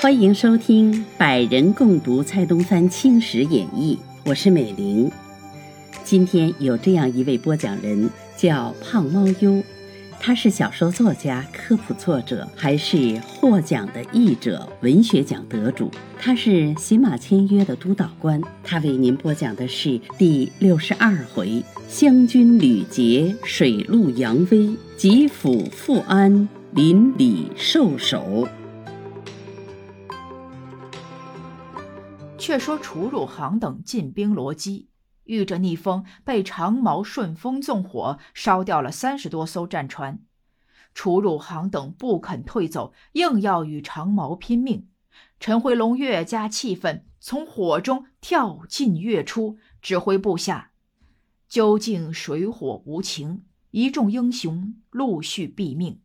欢迎收听《百人共读蔡东藩青史演义》，我是美玲。今天有这样一位播讲人，叫胖猫优，他是小说作家、科普作者，还是获奖的译者、文学奖得主。他是喜马签约的督导官。他为您播讲的是第六十二回：湘军屡捷，水陆扬威，吉府富安，邻里受守。却说楚汝行等进兵罗基，遇着逆风，被长毛顺风纵火烧掉了三十多艘战船。楚汝行等不肯退走，硬要与长毛拼命。陈回龙越加气愤，从火中跳进跃出，指挥部下：究竟水火无情，一众英雄陆续毙命。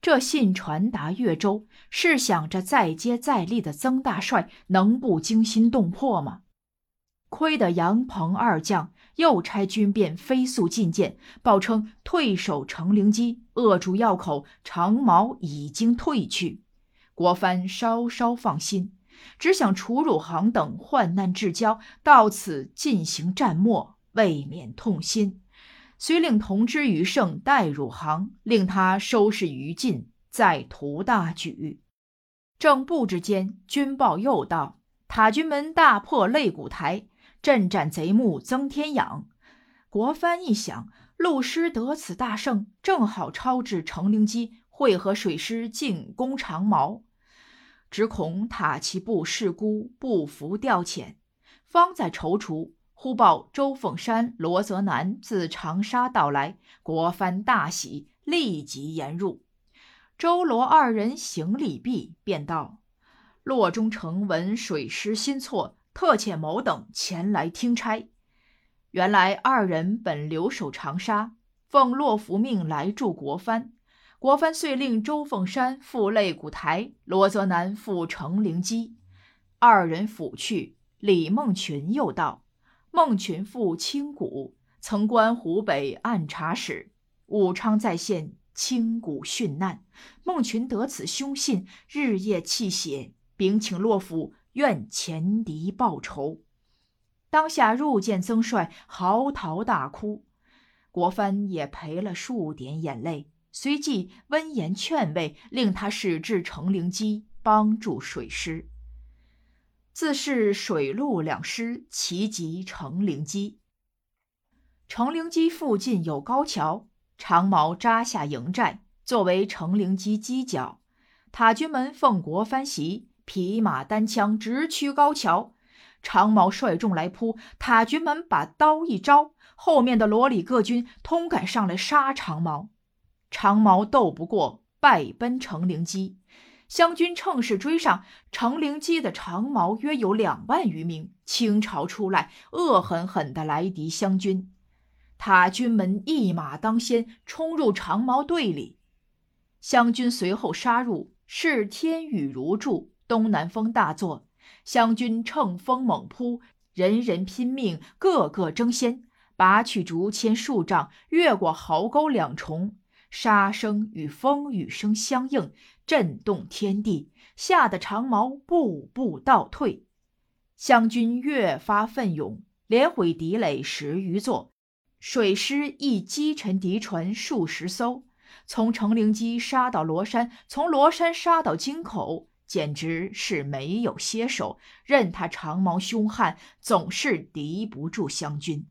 这信传达越州，是想着再接再厉的曾大帅能不惊心动魄吗？亏得杨鹏二将又差军便飞速进谏，报称退守成陵矶，扼住要口，长矛已经退去。国藩稍稍放心，只想楚汝行等患难至交，到此进行战末，未免痛心。遂令同知余胜代汝行，令他收拾余烬，再图大举。正布之间，军报又到：塔军门大破擂鼓台，镇战贼目曾天养。国藩一想，陆师得此大胜，正好超至成陵矶，会合水师进攻长毛。只恐塔旗部事孤，不服调遣，方在踌躇。忽报周凤山、罗泽南自长沙到来，国藩大喜，立即言入。周罗二人行礼毕，便道：“洛中城闻水师新措，特遣某等前来听差。原来二人本留守长沙，奉洛福命来助国藩。国藩遂令周凤山赴擂鼓台，罗泽南赴成陵矶。二人抚去，李梦群又道。”孟群父清谷，曾官湖北按察使。武昌在线，清谷殉难。孟群得此凶信，日夜泣血，禀请洛府，愿前敌报仇。当下入见曾帅，嚎啕大哭。国藩也赔了数点眼泪，随即温言劝慰，令他使至成陵矶，帮助水师。自是水陆两师齐集成陵矶。成陵矶附近有高桥，长毛扎下营寨，作为成陵矶犄角。塔军门奉国藩袭，匹马单枪直驱高桥。长毛率众来扑，塔军门把刀一招，后面的罗里各军通赶上来杀长毛。长毛斗不过，败奔成陵矶。湘军乘势追上，成陵矶的长毛约有两万余名，倾巢出来，恶狠狠地来敌湘军。塔军门一马当先，冲入长毛队里。湘军随后杀入，是天雨如注，东南风大作。湘军乘风猛扑，人人拼命，个个争先，拔去竹签数丈，越过壕沟两重。杀声与风雨声相应，震动天地，吓得长毛步步倒退。湘军越发奋勇，连毁敌垒十余座，水师亦击沉敌船数十艘。从成陵矶杀到罗山，从罗山杀到京口，简直是没有歇手。任他长毛凶悍，总是敌不住湘军。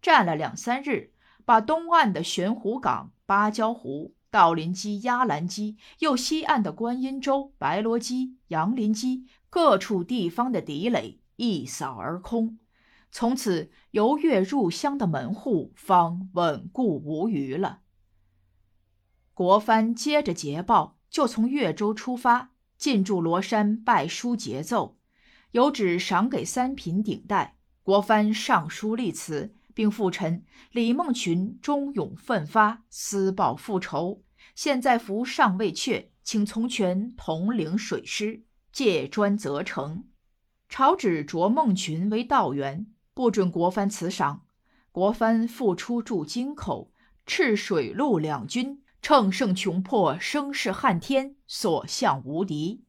战了两三日。把东岸的玄湖港、芭蕉湖、道林矶、鸭兰矶，又西岸的观音洲、白罗矶、杨林矶各处地方的敌垒一扫而空，从此由越入湘的门户方稳固无虞了。国藩接着捷报，就从越州出发，进驻罗山拜书节奏，有旨赏给三品顶戴。国藩上书立辞。并复陈李梦群忠勇奋发，私报复仇，现在服尚未却，请从权统领水师，借专责成。朝旨擢孟群为道员，不准国藩辞赏。国藩复出驻京口，赤水陆两军乘胜穷破，声势撼天，所向无敌。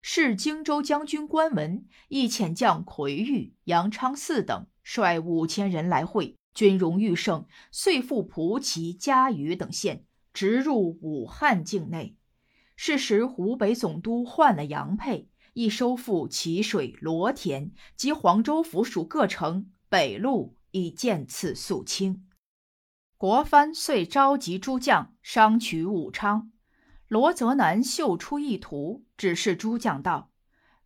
是荆州将军关文亦遣将魁玉、杨昌嗣等率五千人来会，军容愈盛，遂复蒲圻、嘉鱼等县，直入武汉境内。是时湖北总督换了杨沛，亦收复淇水、罗田及黄州府属各城，北路。以渐次肃清。国藩遂召集诸将商取武昌。罗泽南秀出意图，指示诸将道：“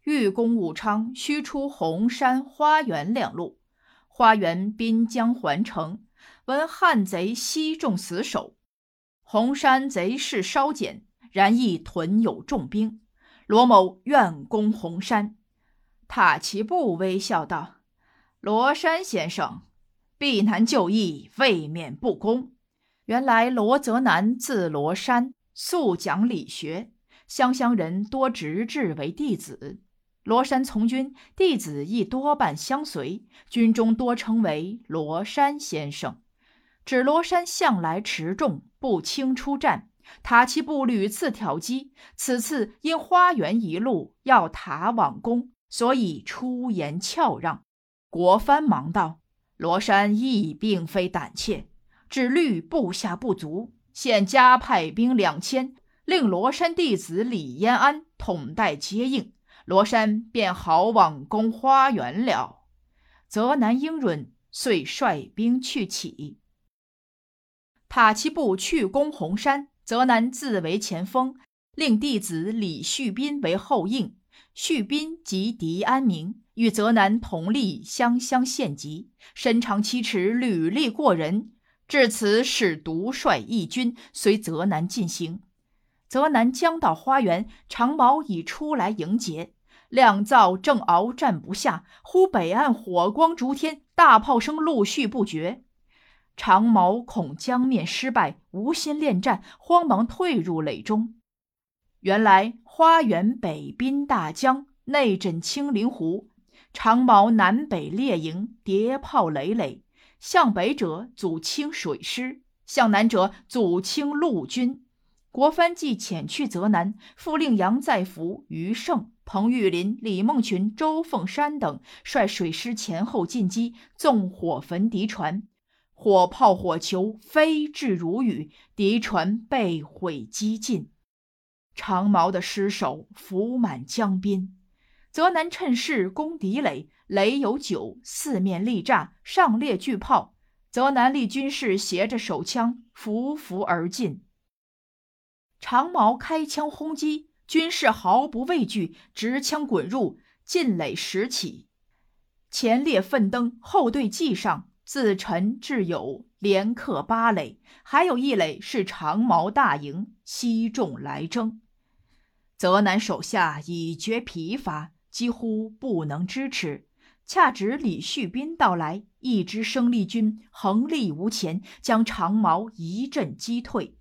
欲攻武昌，须出洪山、花园两路。花园滨江环城，闻汉贼悉众死守；洪山贼势稍减，然亦屯有重兵。罗某愿攻洪山。”塔奇布微笑道：“罗山先生。”避难就义，未免不公。原来罗泽南字罗山，素讲理学，湘乡人多直至为弟子。罗山从军，弟子亦多半相随，军中多称为罗山先生。指罗山向来持重，不轻出战。塔奇部屡次挑击，此次因花园一路要塔往攻，所以出言翘让。国藩忙道。罗山亦并非胆怯，只虑部下不足，现加派兵两千，令罗山弟子李延安统带接应，罗山便好往攻花园了。泽南英润遂率兵去起。塔奇部去攻洪山，泽南自为前锋，令弟子李旭斌为后应。叙斌及狄安明。与泽南同立湘乡县级，身长七尺，履历过人。至此，使独率义军随泽南进行。泽南将到花园，长矛已出来迎接。两造正鏖战不下，忽北岸火光烛天，大炮声陆续不绝。长矛恐江面失败，无心恋战，慌忙退入垒中。原来花园北滨大江，内枕青林湖。长矛南北列营，叠炮累累。向北者祖清水师，向南者祖清陆军。国藩既遣去泽南，复令杨再福、余盛、彭玉麟、李梦群、周凤山等率水师前后进击，纵火焚敌船，火炮火球飞至如雨，敌船被毁几尽。长矛的尸首浮满江滨。泽南趁势攻敌垒，垒有九，四面立栅，上列巨炮。泽南立军士携着手枪，匍匐而进。长矛开枪轰击，军士毫不畏惧，执枪滚入，进垒拾起。前列奋登，后队继上，自陈至友，连克八垒。还有一垒是长矛大营，悉众来争。泽南手下已觉疲乏。几乎不能支持，恰值李旭斌到来，一支生力军横立无前，将长矛一阵击退。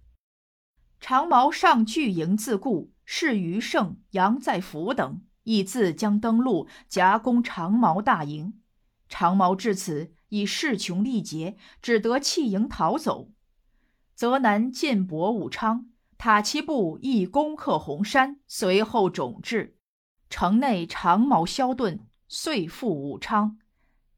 长矛上巨营自固，是余胜、杨再福等亦自将登陆夹攻长矛大营。长矛至此已势穷力竭，只得弃营逃走。泽南进博武昌，塔奇部亦攻克洪山，随后种至。城内长矛消遁，遂复武昌。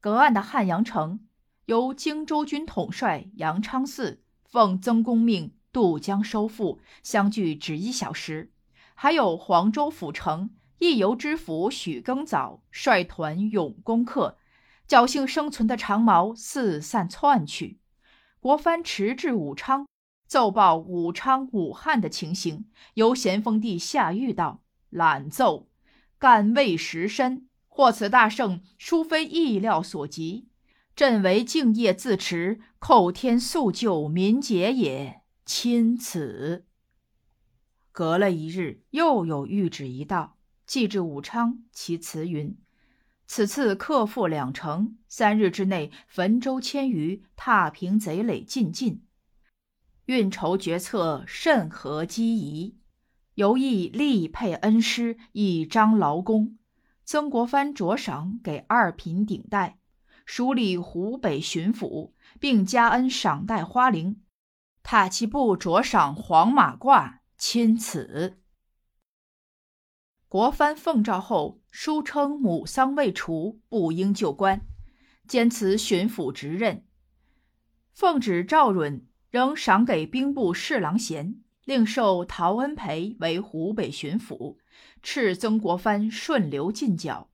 隔岸的汉阳城，由荆州军统帅杨昌嗣奉曾公命渡江收复，相距只一小时。还有黄州府城，亦由知府许庚早率团勇攻克，侥幸生存的长矛四散窜去。国藩迟至武昌，奏报武昌、武汉的情形，由咸丰帝下谕道：“览奏。”敢未时深，获此大胜，殊非意料所及。朕为敬业自持，叩天速救民节也。钦此。隔了一日，又有谕旨一道，寄至武昌，其词云：此次克复两城，三日之内，汾州千余，踏平贼垒尽尽。运筹决策，甚合机宜。尤亦力配恩师，以彰劳功。曾国藩着赏给二品顶戴，署理湖北巡抚，并加恩赏戴花翎。塔其布着赏黄马褂，钦此。国藩奉诏后，书称母丧未除，不应就官，兼辞巡抚职任。奉旨赵允仍赏给兵部侍郎衔，另授陶恩培为湖北巡抚，敕曾国藩顺流进剿。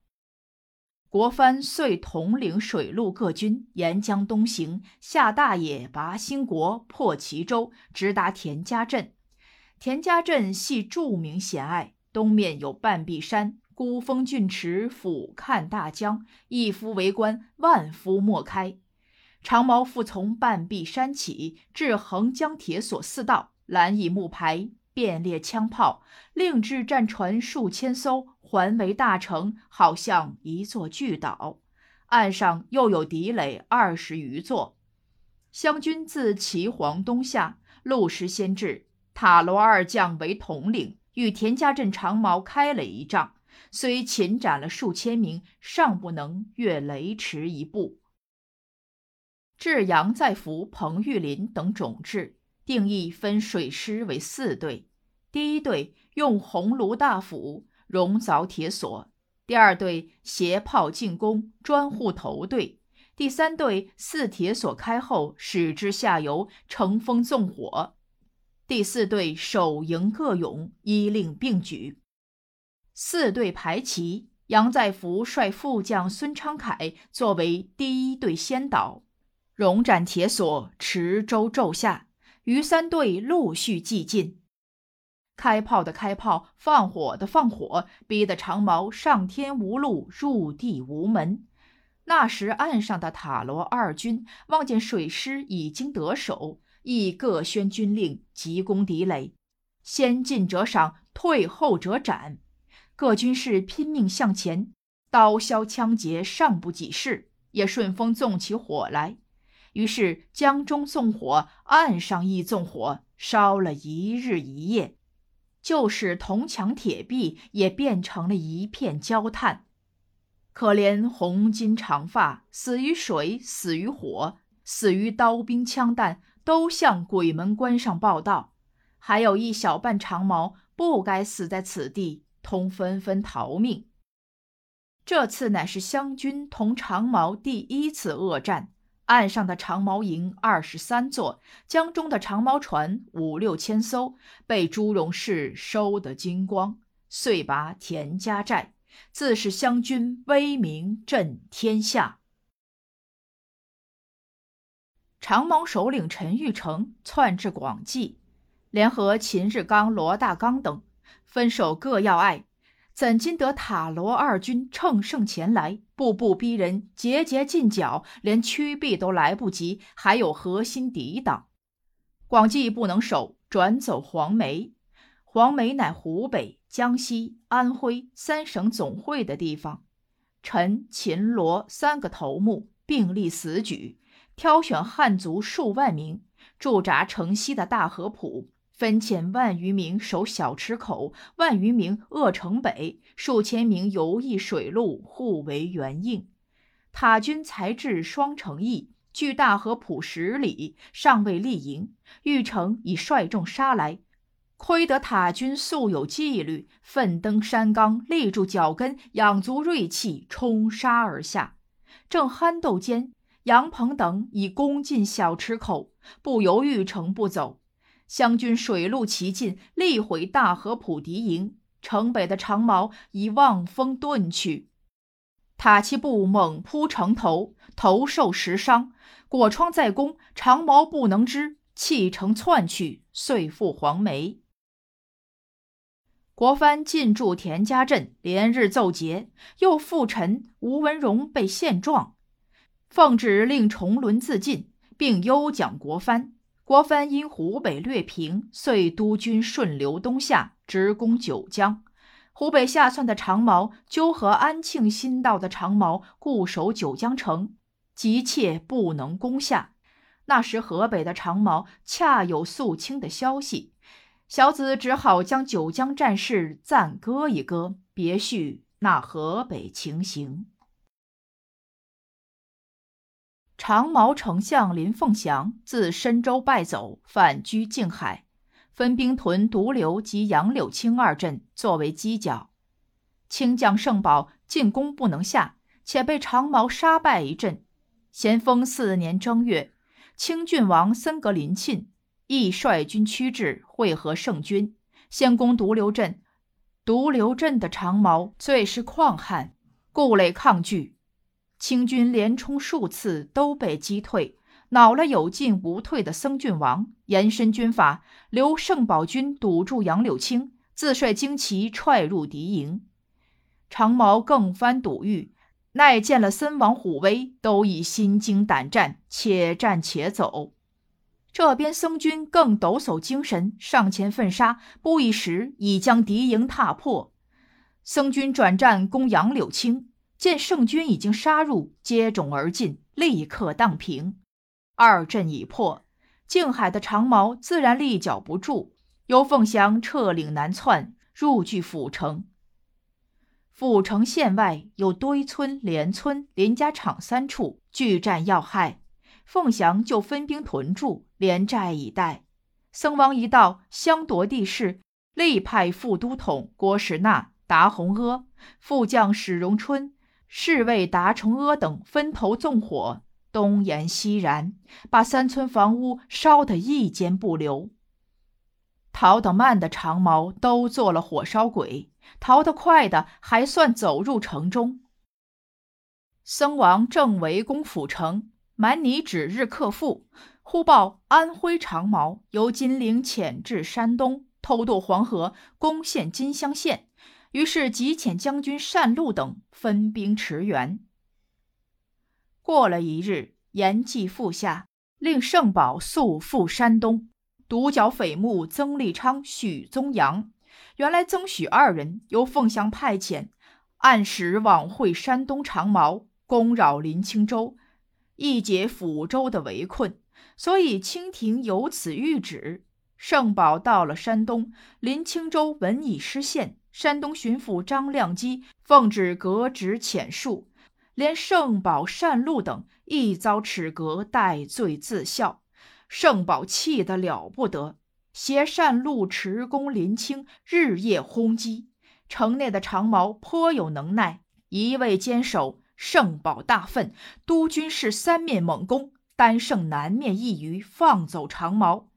国藩遂统领水陆各军沿江东行，下大野，拔兴国，破齐州，直达田家镇。田家镇系著名险隘，东面有半壁山，孤峰峻池，俯瞰大江，一夫为关，万夫莫开。长矛复从半壁山起，至横江铁索四道，拦以木牌，遍列枪炮，另置战船数千艘。环围大城，好像一座巨岛，岸上又有敌垒二十余座。湘军自岐黄东下，陆时先至，塔罗二将为统领，与田家镇长矛开了一仗，虽擒斩了数千名，尚不能越雷池一步。至杨再福、彭玉麟等种质，定义分水师为四队，第一队用红炉大斧。熔凿铁索，第二队斜炮进攻，专护头队；第三队四铁索开后，使之下游，乘风纵火；第四队守营各勇，依令并举。四队排齐，杨再福率副将孙昌凯作为第一队先导，戎斩铁索，持舟骤下，余三队陆续继进。开炮的开炮，放火的放火，逼得长矛上天无路，入地无门。那时岸上的塔罗二军望见水师已经得手，亦各宣军令，急攻敌垒。先进者赏，退后者斩。各军士拼命向前，刀削枪截，尚不几事，也顺风纵起火来。于是江中纵火，岸上亦纵火，烧了一日一夜。就是铜墙铁壁也变成了一片焦炭，可怜红巾长发，死于水，死于火，死于刀兵枪弹，都向鬼门关上报道。还有一小半长矛不该死在此地，通纷纷逃命。这次乃是湘军同长矛第一次恶战。岸上的长矛营二十三座，江中的长矛船五六千艘，被朱荣氏收得精光，遂拔田家寨，自是湘军威名震天下。长矛首领陈玉成窜至广济，联合秦日纲、罗大刚等，分守各要隘。怎经得塔罗二军乘胜前来，步步逼人，节节进剿，连屈臂都来不及，还有核心抵挡。广济不能守，转走黄梅。黄梅乃湖北、江西、安徽三省总会的地方。陈、秦、罗三个头目并立死举，挑选汉族数万名，驻扎城西的大河浦。分遣万余名守小池口，万余名扼城北，数千名游弋水路，互为援应。塔军才至双城驿，距大河浦十里，尚未立营，玉成已率众杀来。亏得塔军素有纪律，奋登山岗，立住脚跟，养足锐气，冲杀而下。正酣斗间，杨鹏等已攻进小池口，不由玉成不走。湘军水陆齐进，力毁大河浦敌营。城北的长矛已望风遁去。塔其布猛扑城头，头受十伤。果疮在攻，长矛不能支，弃城窜去，遂赴黄梅。国藩进驻田家镇，连日奏捷，又复陈吴文荣被陷状，奉旨令重轮自尽，并优奖国藩。国藩因湖北略平，遂督军顺流东下，直攻九江。湖北下窜的长毛纠合安庆新到的长毛固守九江城，急切不能攻下。那时河北的长毛恰有肃清的消息，小子只好将九江战事暂搁一搁，别叙那河北情形。长毛丞相林凤祥自深州败走，返居静海，分兵屯独流及杨柳青二镇作为犄角。清将盛宝进攻不能下，且被长毛杀败一阵。咸丰四年正月，清郡王森格林沁亦率军驱至，会合圣军，先攻独流镇。独流镇的长毛最是旷悍，故累抗拒。清军连冲数次，都被击退，恼了有进无退的僧郡王，延伸军法，留圣宝军堵住杨柳青，自率精骑踹入敌营。长毛更翻堵狱，奈见了森王虎威，都已心惊胆战，且战且走。这边僧军更抖擞精神，上前奋杀，不一时已将敌营踏破。僧军转战攻杨柳青。见圣军已经杀入，接踵而进，立刻荡平。二阵已破，静海的长矛自然立脚不住。由凤翔撤岭南窜，入据府城。府城县外有堆村、连村、林家场三处，据占要害。凤翔就分兵屯驻，连寨以待。僧王一到，相夺地势，立派副都统郭时纳、达洪阿、副将史荣春。侍卫达崇阿等分头纵火，东延西燃，把三村房屋烧得一间不留。逃得慢的长毛都做了火烧鬼，逃得快的还算走入城中。僧王正围攻府城，蛮尼指日克复，忽报安徽长毛由金陵潜至山东，偷渡黄河，攻陷金乡县。于是急遣将军单禄等分兵驰援。过了一日，延季复下，令圣宝速赴山东，独剿匪目曾立昌、许宗阳。原来曾许二人由凤翔派遣，按时往会山东长毛，攻扰临清州，一解抚州的围困，所以清廷由此谕旨。圣宝到了山东，临清州闻已失陷。山东巡抚张亮基奉旨革职遣戍，连圣宝、善禄等亦遭耻革，戴罪自效。圣宝气得了不得，携善禄持弓临清，日夜轰击。城内的长毛颇有能耐，一味坚守。圣宝大愤，督军士三面猛攻，单胜南面一隅，放走长毛。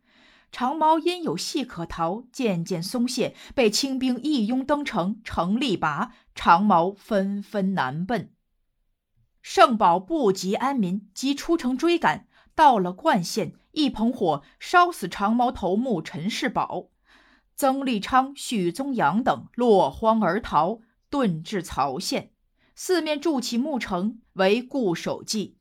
长毛因有隙可逃，渐渐松懈，被清兵一拥登城，城力拔，长毛纷纷南奔。圣宝不及安民，即出城追赶，到了冠县，一捧火烧死长毛头目陈世宝，曾立昌、许宗阳等落荒而逃，遁至曹县，四面筑起木城为固守计。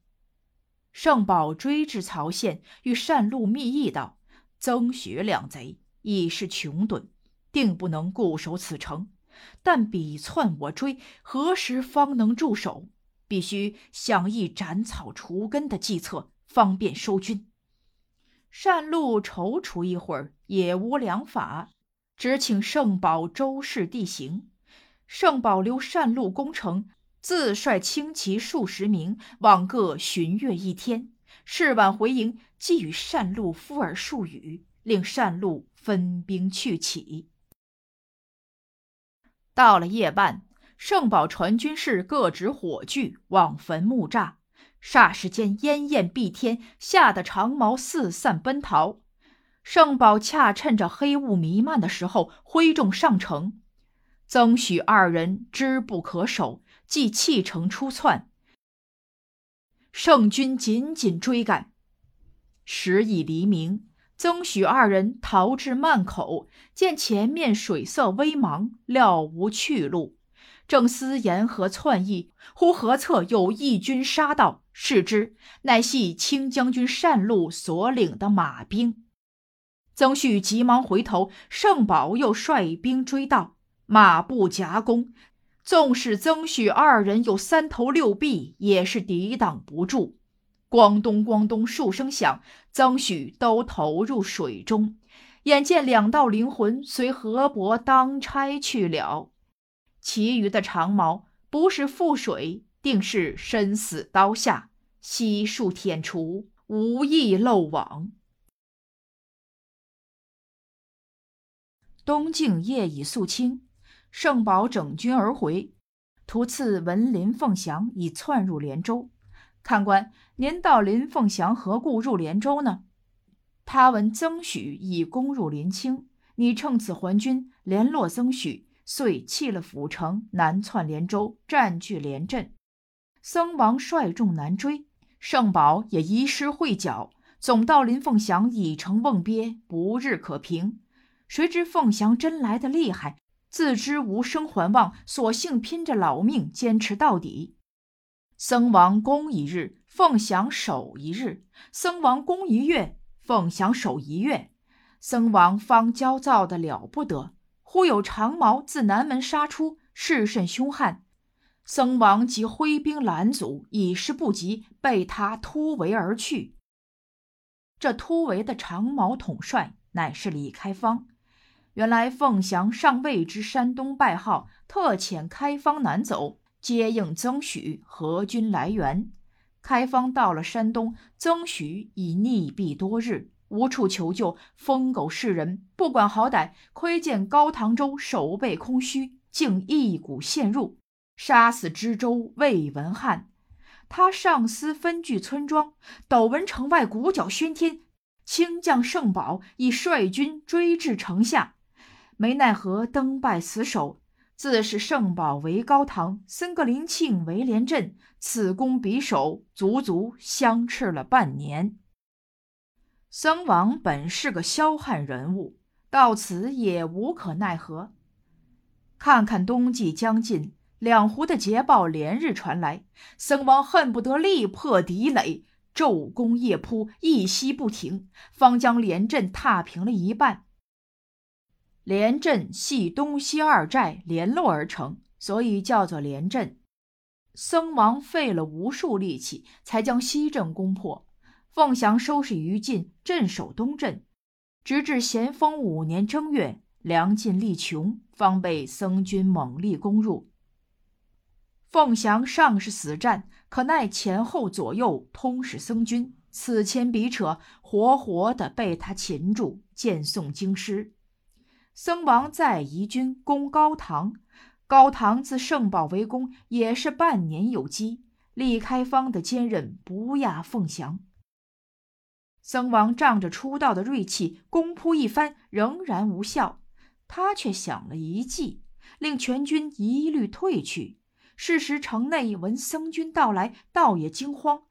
圣宝追至曹县，与单禄密议道。曾许两贼已是穷顿，定不能固守此城。但彼窜我追，何时方能驻守？必须想一斩草除根的计策，方便收军。单禄踌躇一会儿，也无良法，只请圣宝周视地形。圣宝留单禄攻城，自率轻骑数十名，往各巡阅一天。是晚回营，即与单禄敷耳数语，令单禄分兵去起。到了夜半，圣宝传军士各执火炬往坟墓炸，霎时间烟焰蔽天，吓得长毛四散奔逃。圣宝恰趁着黑雾弥漫的时候，挥众上城。曾许二人知不可守，即弃城出窜。圣军紧紧追赶，时已黎明。曾许二人逃至漫口，见前面水色微茫，料无去路，正思沿河窜逸，忽河侧有义军杀到，视之，乃系清将军单禄所领的马兵。曾许急忙回头，圣宝又率兵追到，马步夹攻。纵使曾许二人有三头六臂，也是抵挡不住。咣咚咣咚数声响，曾许都投入水中。眼见两道灵魂随河伯当差去了，其余的长矛不是覆水，定是身死刀下。悉数舔除，无一漏网。东境夜已肃清，圣宝整军而回，途次闻林凤祥已窜入连州。看官，您道林凤祥何故入连州呢？他闻曾许已攻入临清，你趁此还军，联络曾许，遂弃了府城，南窜连州，占据连镇。僧王率众南追。圣宝也遗失会剿，总道林凤祥已成瓮鳖，不日可平。谁知凤祥真来的厉害，自知无生还望，索性拼着老命坚持到底。僧王攻一日，凤翔守一日；僧王攻一月，凤翔守一月。僧王方焦躁的了不得。忽有长矛自南门杀出，势甚凶悍。僧王即挥兵拦阻，已是不及，被他突围而去。这突围的长矛统帅乃是李开方。原来凤翔尚未知山东败号，特遣开方南走，接应曾许合军来援。开方到了山东，曾许已溺毙多日，无处求救，疯狗世人不管好歹，窥见高唐州守备空虚，竟一股陷入。杀死知州魏文翰，他上司分据村庄，斗闻城外鼓角喧天，清将圣宝已率军追至城下，没奈何登拜死守。自是圣宝为高堂，森格林庆为连镇，此攻彼守，足足相持了半年。僧王本是个骁悍人物，到此也无可奈何。看看冬季将近。两湖的捷报连日传来，僧王恨不得力破敌垒，昼攻夜扑，一息不停，方将连镇踏平了一半。连镇系东西二寨联络而成，所以叫做连镇。僧王费了无数力气，才将西镇攻破。凤翔收拾余烬，镇守东镇，直至咸丰五年正月，粮尽力穷，方被僧军猛力攻入。凤翔尚是死战，可奈前后左右通使僧军，此前彼扯，活活的被他擒住，见送京师。僧王再移军攻高唐，高唐自圣宝围攻，也是半年有机。李开方的坚韧不亚凤翔。僧王仗着出道的锐气，攻扑一番，仍然无效。他却想了一计，令全军一律退去。事时，城内闻僧军到来，倒也惊慌。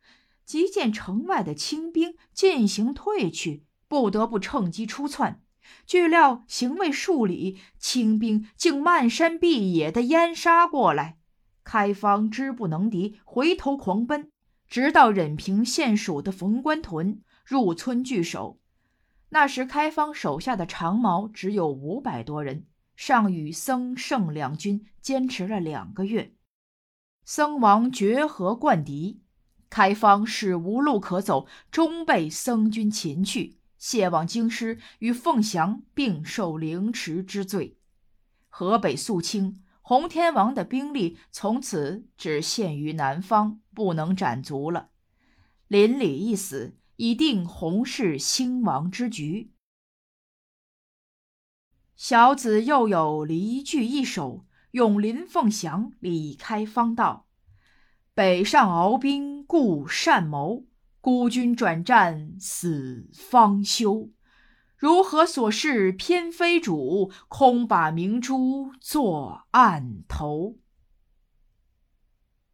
即见城外的清兵进行退去，不得不趁机出窜。据料行未数里，清兵竟漫山遍野的淹杀过来。开方知不能敌，回头狂奔，直到任平县属的冯官屯，入村据守。那时开方手下的长毛只有五百多人，尚与僧圣两军坚持了两个月。僧王绝河灌敌，开方是无路可走，终被僧军擒去，谢往京师，与凤翔并受凌迟之罪。河北肃清，洪天王的兵力从此只限于南方，不能斩足了。林里一死，已定洪氏兴亡之局。小子又有离句一首。永林凤翔，李开方道：北上鏖兵固善谋，孤军转战死方休。如何所事偏非主，空把明珠作案头。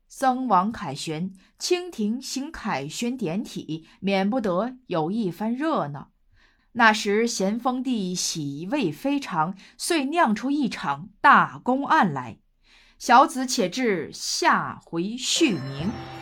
僧王凯旋，清廷行凯旋典体，免不得有一番热闹。那时咸丰帝喜味非常，遂酿出一场大公案来。小子且至下回续明。